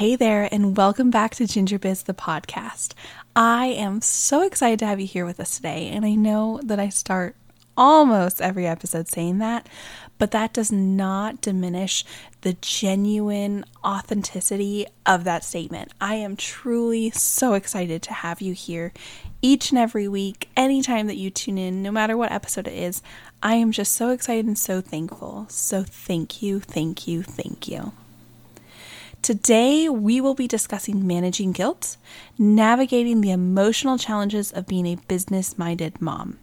Hey there, and welcome back to Ginger Biz, the podcast. I am so excited to have you here with us today, and I know that I start almost every episode saying that, but that does not diminish the genuine authenticity of that statement. I am truly so excited to have you here each and every week, anytime that you tune in, no matter what episode it is. I am just so excited and so thankful. So, thank you, thank you, thank you. Today, we will be discussing managing guilt, navigating the emotional challenges of being a business minded mom.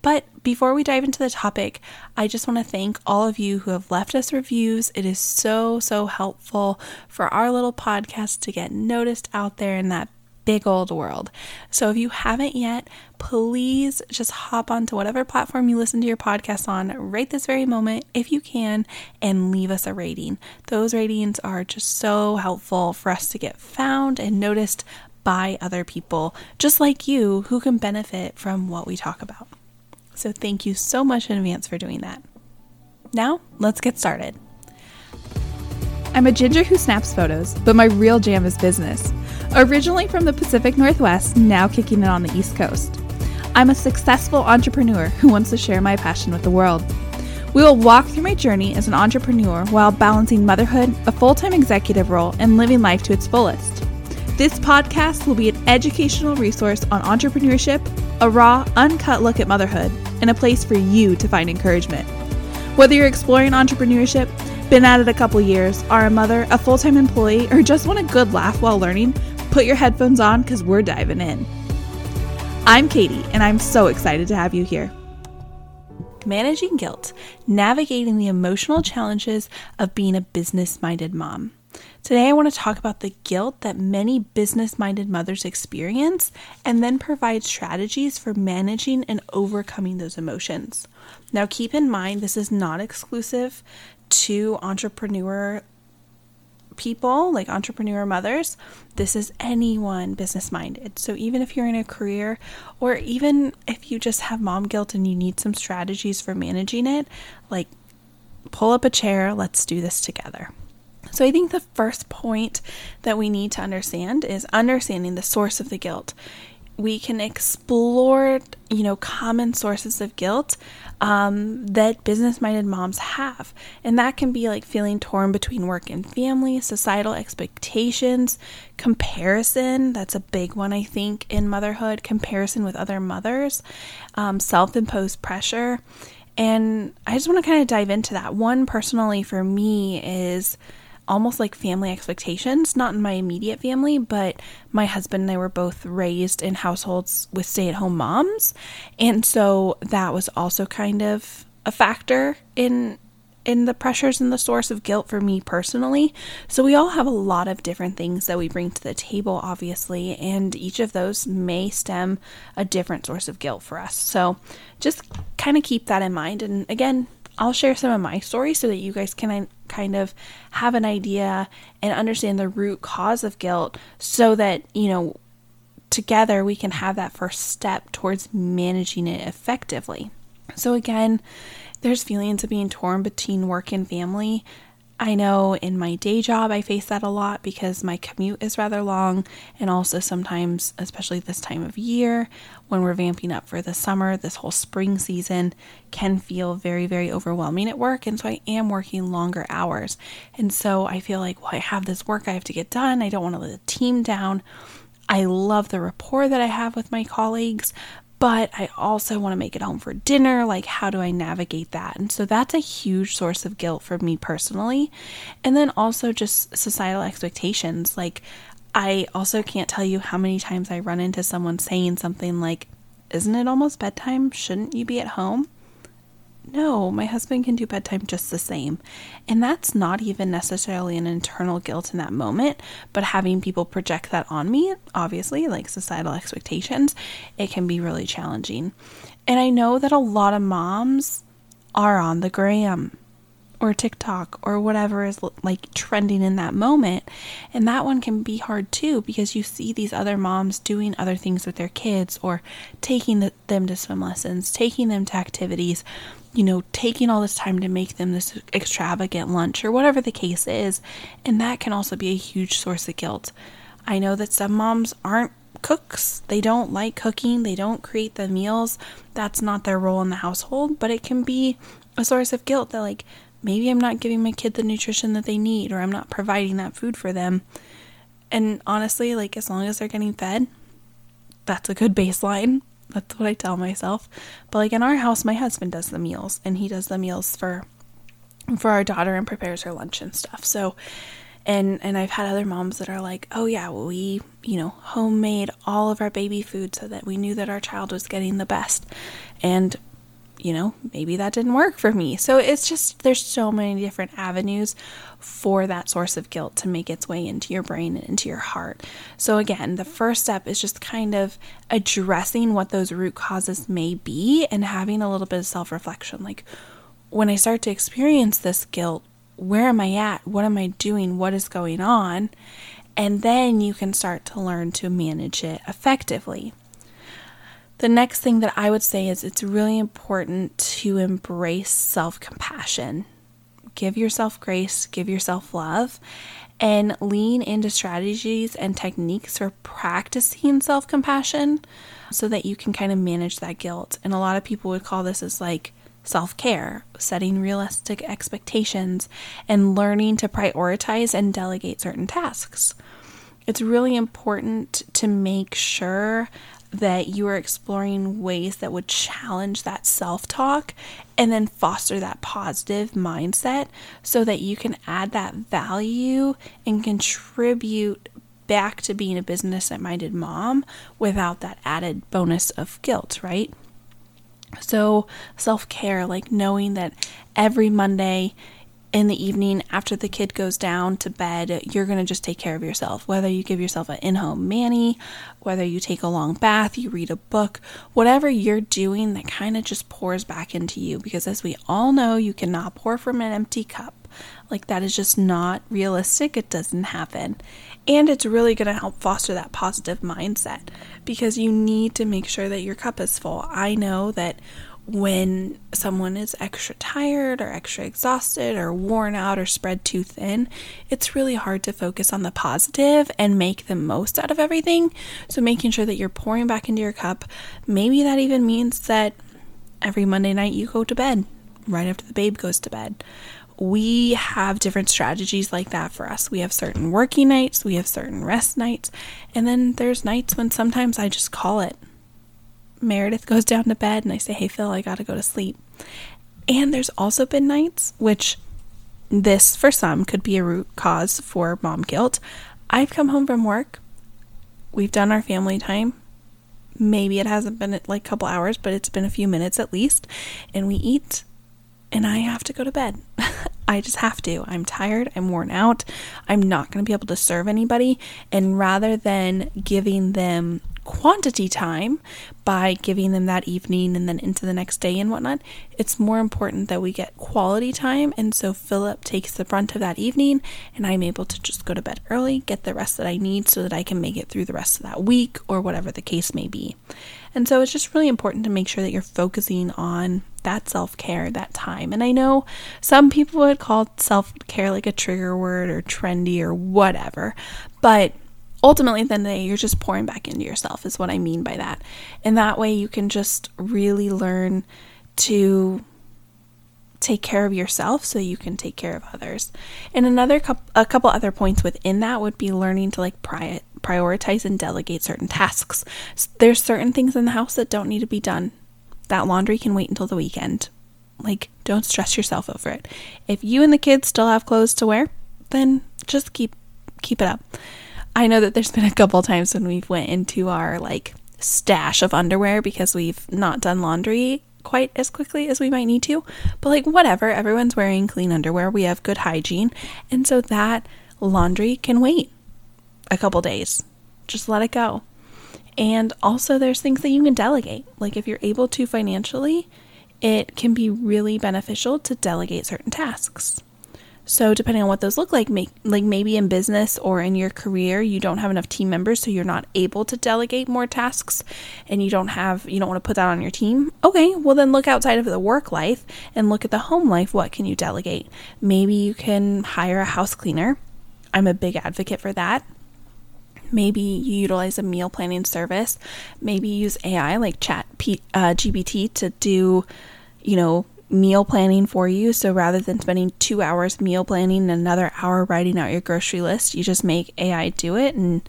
But before we dive into the topic, I just want to thank all of you who have left us reviews. It is so, so helpful for our little podcast to get noticed out there in that big old world. So if you haven't yet, please just hop onto whatever platform you listen to your podcast on right this very moment, if you can, and leave us a rating. Those ratings are just so helpful for us to get found and noticed by other people, just like you, who can benefit from what we talk about. So thank you so much in advance for doing that. Now, let's get started. I'm a ginger who snaps photos, but my real jam is business. Originally from the Pacific Northwest, now kicking it on the East Coast. I'm a successful entrepreneur who wants to share my passion with the world. We will walk through my journey as an entrepreneur while balancing motherhood, a full time executive role, and living life to its fullest. This podcast will be an educational resource on entrepreneurship, a raw, uncut look at motherhood, and a place for you to find encouragement. Whether you're exploring entrepreneurship, been at it a couple years, are a mother, a full time employee, or just want a good laugh while learning, put your headphones on because we're diving in. I'm Katy, and I'm so excited to have you here. Managing guilt, navigating the emotional challenges of being a business minded mom. Today, I want to talk about the guilt that many business minded mothers experience and then provide strategies for managing and overcoming those emotions. Now, keep in mind, this is not exclusive to entrepreneur people, like entrepreneur mothers. This is anyone business minded. So, even if you're in a career, or even if you just have mom guilt and you need some strategies for managing it, like pull up a chair, let's do this together. So, I think the first point that we need to understand is understanding the source of the guilt. We can explore, you know, common sources of guilt um, that business minded moms have. And that can be like feeling torn between work and family, societal expectations, comparison. That's a big one, I think, in motherhood comparison with other mothers, um, self imposed pressure. And I just want to kind of dive into that. One, personally, for me, is almost like family expectations, not in my immediate family, but my husband and I were both raised in households with stay at home moms. And so that was also kind of a factor in in the pressures and the source of guilt for me personally. So we all have a lot of different things that we bring to the table obviously, and each of those may stem a different source of guilt for us. So just kind of keep that in mind and again, I'll share some of my story so that you guys can kind of have an idea and understand the root cause of guilt so that, you know, together we can have that first step towards managing it effectively. So, again, there's feelings of being torn between work and family. I know in my day job I face that a lot because my commute is rather long, and also sometimes, especially this time of year, when we're vamping up for the summer, this whole spring season can feel very, very overwhelming at work. And so I am working longer hours. And so I feel like, well, I have this work I have to get done. I don't want to let the team down. I love the rapport that I have with my colleagues, but I also want to make it home for dinner. Like, how do I navigate that? And so that's a huge source of guilt for me personally. And then also just societal expectations. Like, I also can't tell you how many times I run into someone saying something like, Isn't it almost bedtime? Shouldn't you be at home? No, my husband can do bedtime just the same. And that's not even necessarily an internal guilt in that moment, but having people project that on me, obviously, like societal expectations, it can be really challenging. And I know that a lot of moms are on the gram or TikTok or whatever is like trending in that moment. And that one can be hard too because you see these other moms doing other things with their kids or taking the, them to swim lessons, taking them to activities you know, taking all this time to make them this extravagant lunch or whatever the case is. And that can also be a huge source of guilt. I know that some moms aren't cooks. They don't like cooking, they don't create the meals. That's not their role in the household, but it can be a source of guilt that, like, maybe I'm not giving my kid the nutrition that they need or I'm not providing that food for them. And honestly, like, as long as they're getting fed, that's a good baseline. That's what I tell myself. But like in our house, my husband does the meals and he does the meals for for our daughter and prepares her lunch and stuff. So and and I've had other moms that are like, "Oh yeah, well, we, you know, homemade all of our baby food so that we knew that our child was getting the best." And you know, maybe that didn't work for me. So it's just, there's so many different avenues for that source of guilt to make its way into your brain and into your heart. So again, the first step is just kind of addressing what those root causes may be and having a little bit of self reflection. Like, when I start to experience this guilt, where am I at? What am I doing? What is going on? And then you can start to learn to manage it effectively. The next thing that I would say is it's really important to embrace self compassion. Give yourself grace, give yourself love, and lean into strategies and techniques for practicing self compassion so that you can kind of manage that guilt. And a lot of people would call this as like self care, setting realistic expectations, and learning to prioritize and delegate certain tasks. It's really important to make sure that you are exploring ways that would challenge that self talk and then foster that positive mindset so that you can add that value and contribute back to being a business minded mom without that added bonus of guilt, right? So, self care, like knowing that every Monday in the evening after the kid goes down to bed, you're going to just take care of yourself. Whether you give yourself an in home mani, whether you take a long bath, you read a book, whatever you're doing that kind of just pours back into you. Because as we all know, you cannot pour from an empty cup. Like that is just not realistic. It doesn't happen. And it's really going to help foster that positive mindset because you need to make sure that your cup is full. I know that when someone is extra tired or extra exhausted or worn out or spread too thin, it's really hard to focus on the positive and make the most out of everything. So, making sure that you're pouring back into your cup, maybe that even means that every Monday night you go to bed right after the babe goes to bed. We have different strategies like that for us. We have certain working nights, we have certain rest nights, and then there's nights when sometimes I just call it Meredith goes down to bed and I say, Hey, Phil, I gotta go to sleep. And there's also been nights, which this for some could be a root cause for mom guilt. I've come home from work, we've done our family time. Maybe it hasn't been like a couple hours, but it's been a few minutes at least. And we eat, and I have to go to bed. I just have to. I'm tired. I'm worn out. I'm not going to be able to serve anybody. And rather than giving them quantity time by giving them that evening and then into the next day and whatnot. It's more important that we get quality time. And so Philip takes the brunt of that evening, and I'm able to just go to bed early, get the rest that I need so that I can make it through the rest of that week or whatever the case may be. And so it's just really important to make sure that you're focusing on that self care, that time. And I know some people would call self care like a trigger word or trendy or whatever, but ultimately at the end of the day you're just pouring back into yourself is what i mean by that. And that way you can just really learn to take care of yourself so you can take care of others. And another couple, a couple other points within that would be learning to like pri- prioritize and delegate certain tasks. There's certain things in the house that don't need to be done. That laundry can wait until the weekend. Like don't stress yourself over it. If you and the kids still have clothes to wear then just keep keep it up I know that there's been a couple times when we've went into our like stash of underwear because we've not done laundry quite as quickly as we might need to. But like whatever, everyone's wearing clean underwear. We have good hygiene. And so that laundry can wait a couple days. Just let it go. And also there's things that you can delegate. Like if you're able to financially, it can be really beneficial to delegate certain tasks. So depending on what those look like, make, like maybe in business or in your career, you don't have enough team members, so you're not able to delegate more tasks, and you don't have you don't want to put that on your team. Okay, well then look outside of the work life and look at the home life. What can you delegate? Maybe you can hire a house cleaner. I'm a big advocate for that. Maybe you utilize a meal planning service. Maybe use AI like Chat P, uh, GPT to do, you know, meal planning for you. So rather than spending two hours meal planning and another hour writing out your grocery list, you just make AI do it. And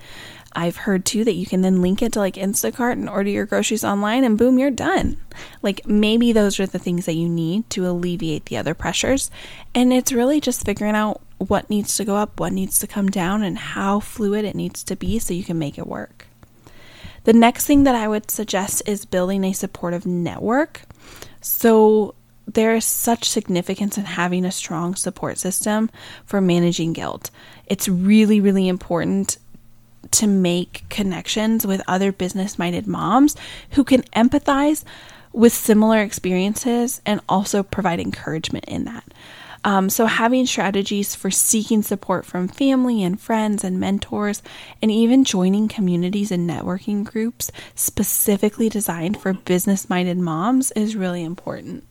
I've heard too that you can then link it to like Instacart and order your groceries online, and boom, you're done. Like maybe those are the things that you need to alleviate the other pressures. And it's really just figuring out what needs to go up, what needs to come down, and how fluid it needs to be so you can make it work. The next thing that I would suggest is building a supportive network. So, there is such significance in having a strong support system for managing guilt. It's really, really important to make connections with other business minded moms who can empathize with similar experiences and also provide encouragement in that. Um, so, having strategies for seeking support from family and friends and mentors, and even joining communities and networking groups specifically designed for business minded moms is really important.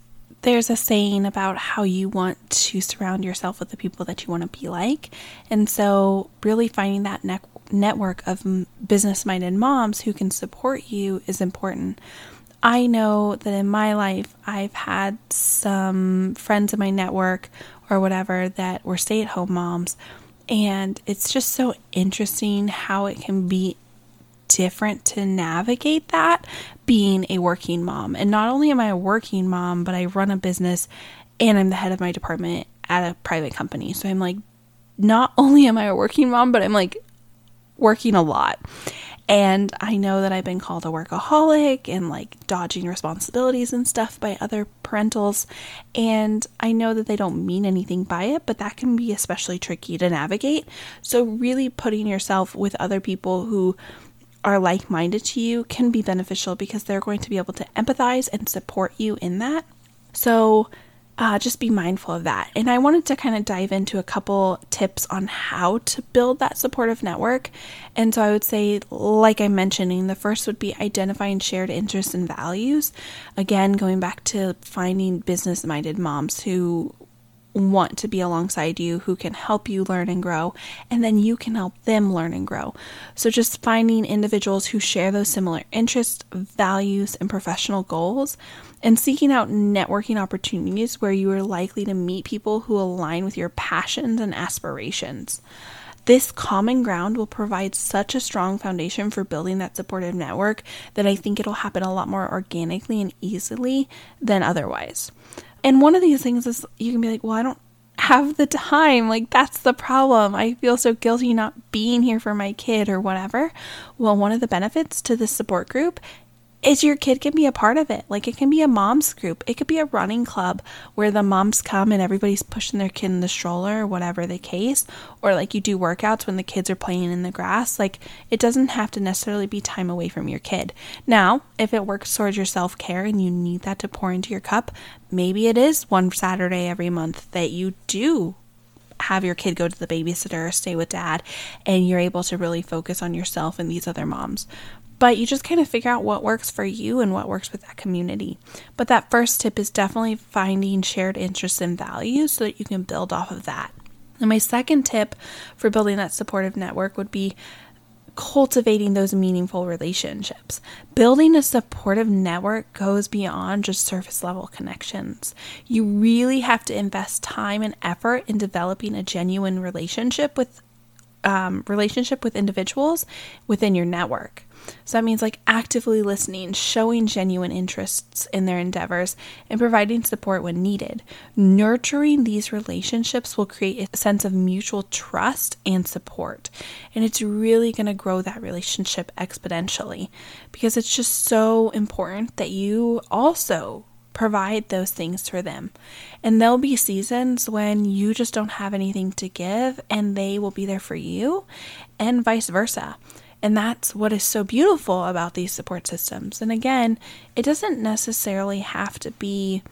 There's a saying about how you want to surround yourself with the people that you want to be like. And so, really finding that ne- network of business minded moms who can support you is important. I know that in my life, I've had some friends in my network or whatever that were stay at home moms. And it's just so interesting how it can be different to navigate that being a working mom. And not only am I a working mom, but I run a business and I'm the head of my department at a private company. So I'm like, not only am I a working mom, but I'm like working a lot. And I know that I've been called a workaholic and like dodging responsibilities and stuff by other parentals. And I know that they don't mean anything by it, but that can be especially tricky to navigate. So, really putting yourself with other people who are like minded to you can be beneficial because they're going to be able to empathize and support you in that. So, uh, just be mindful of that. And I wanted to kind of dive into a couple tips on how to build that supportive network. And so I would say, like I'm mentioning, the first would be identifying shared interests and values. Again, going back to finding business minded moms who want to be alongside you, who can help you learn and grow, and then you can help them learn and grow. So, just finding individuals who share those similar interests, values, and professional goals, and seeking out networking opportunities where you are likely to meet people who align with your passions and aspirations. This common ground will provide such a strong foundation for building that supportive network that I think it'll happen a lot more organically and easily than otherwise. And one of these things is you can be like, well, I don't have the time. Like, that's the problem. I feel so guilty not being here for my kid or whatever. Well, one of the benefits to this support group is your kid can be a part of it. Like it can be a mom's group. It could be a running club where the moms come and everybody's pushing their kid in the stroller or whatever the case. Or like you do workouts when the kids are playing in the grass. Like it doesn't have to necessarily be time away from your kid. Now, if it works towards your self care and you need that to pour into your cup, maybe it is one Saturday every month that you do have your kid go to the babysitter or stay with dad and you're able to really focus on yourself and these other moms but you just kind of figure out what works for you and what works with that community. But that first tip is definitely finding shared interests and values so that you can build off of that. And my second tip for building that supportive network would be cultivating those meaningful relationships. Building a supportive network goes beyond just surface level connections. You really have to invest time and effort in developing a genuine relationship with um, relationship with individuals within your network. So that means like actively listening, showing genuine interests in their endeavors, and providing support when needed. Nurturing these relationships will create a sense of mutual trust and support. And it's really going to grow that relationship exponentially because it's just so important that you also provide those things for them. And there'll be seasons when you just don't have anything to give and they will be there for you, and vice versa. And that's what is so beautiful about these support systems. And again, it doesn't necessarily have to be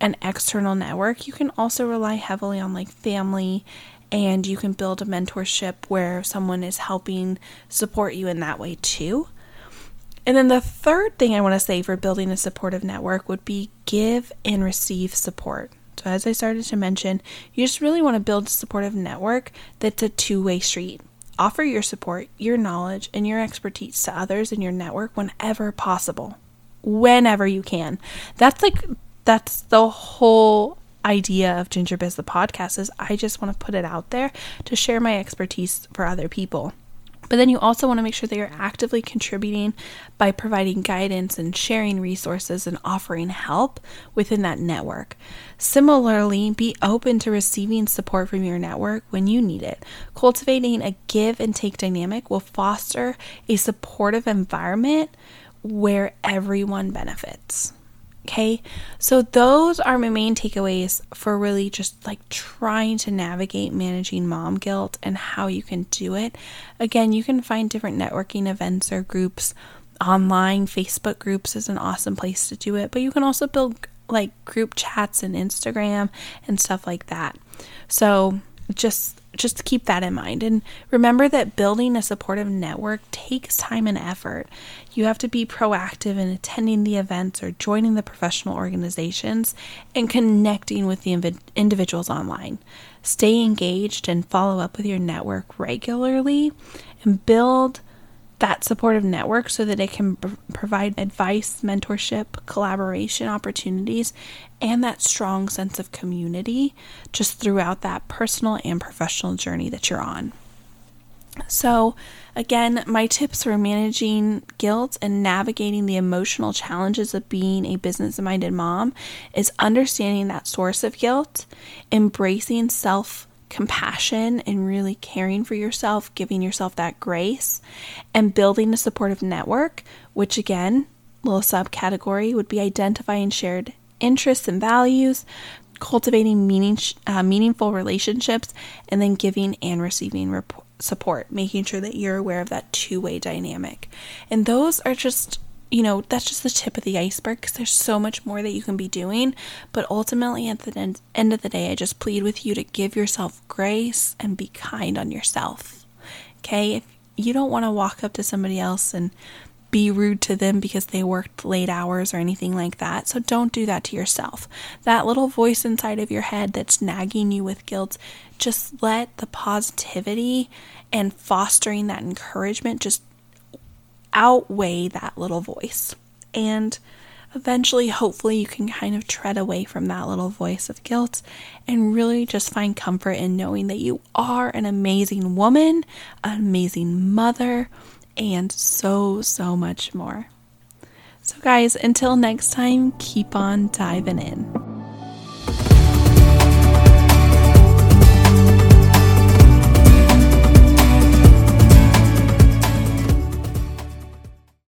an external network, you can also rely heavily on like family and you can build a mentorship where someone is helping support you in that way too. And then the third thing I want to say for building a supportive network would be give and receive support. So, as I started to mention, you just really want to build a supportive network that's a two way street. Offer your support, your knowledge, and your expertise to others in your network whenever possible. Whenever you can. That's like, that's the whole idea of Ginger Biz the podcast is I just want to put it out there to share my expertise for other people. But then you also want to make sure that you're actively contributing by providing guidance and sharing resources and offering help within that network. Similarly, be open to receiving support from your network when you need it. Cultivating a give and take dynamic will foster a supportive environment where everyone benefits. Okay, so those are my main takeaways for really just like trying to navigate managing mom guilt and how you can do it. Again, you can find different networking events or groups online. Facebook groups is an awesome place to do it, but you can also build like group chats and Instagram and stuff like that. So just just keep that in mind and remember that building a supportive network takes time and effort. You have to be proactive in attending the events or joining the professional organizations and connecting with the individuals online. Stay engaged and follow up with your network regularly and build that supportive network so that it can provide advice, mentorship, collaboration opportunities, and that strong sense of community just throughout that personal and professional journey that you're on. So, again, my tips for managing guilt and navigating the emotional challenges of being a business minded mom is understanding that source of guilt, embracing self compassion and really caring for yourself, giving yourself that grace, and building a supportive network, which again, little subcategory would be identifying shared interests and values, cultivating meaning, uh, meaningful relationships, and then giving and receiving rep- support, making sure that you're aware of that two way dynamic. And those are just you know, that's just the tip of the iceberg because there's so much more that you can be doing. But ultimately, at the end, end of the day, I just plead with you to give yourself grace and be kind on yourself. Okay? If you don't want to walk up to somebody else and be rude to them because they worked late hours or anything like that. So don't do that to yourself. That little voice inside of your head that's nagging you with guilt, just let the positivity and fostering that encouragement just outweigh that little voice. And eventually, hopefully, you can kind of tread away from that little voice of guilt and really just find comfort in knowing that you are an amazing woman, an amazing mother, and so, so much more. So, guys, until next time, keep on diving in.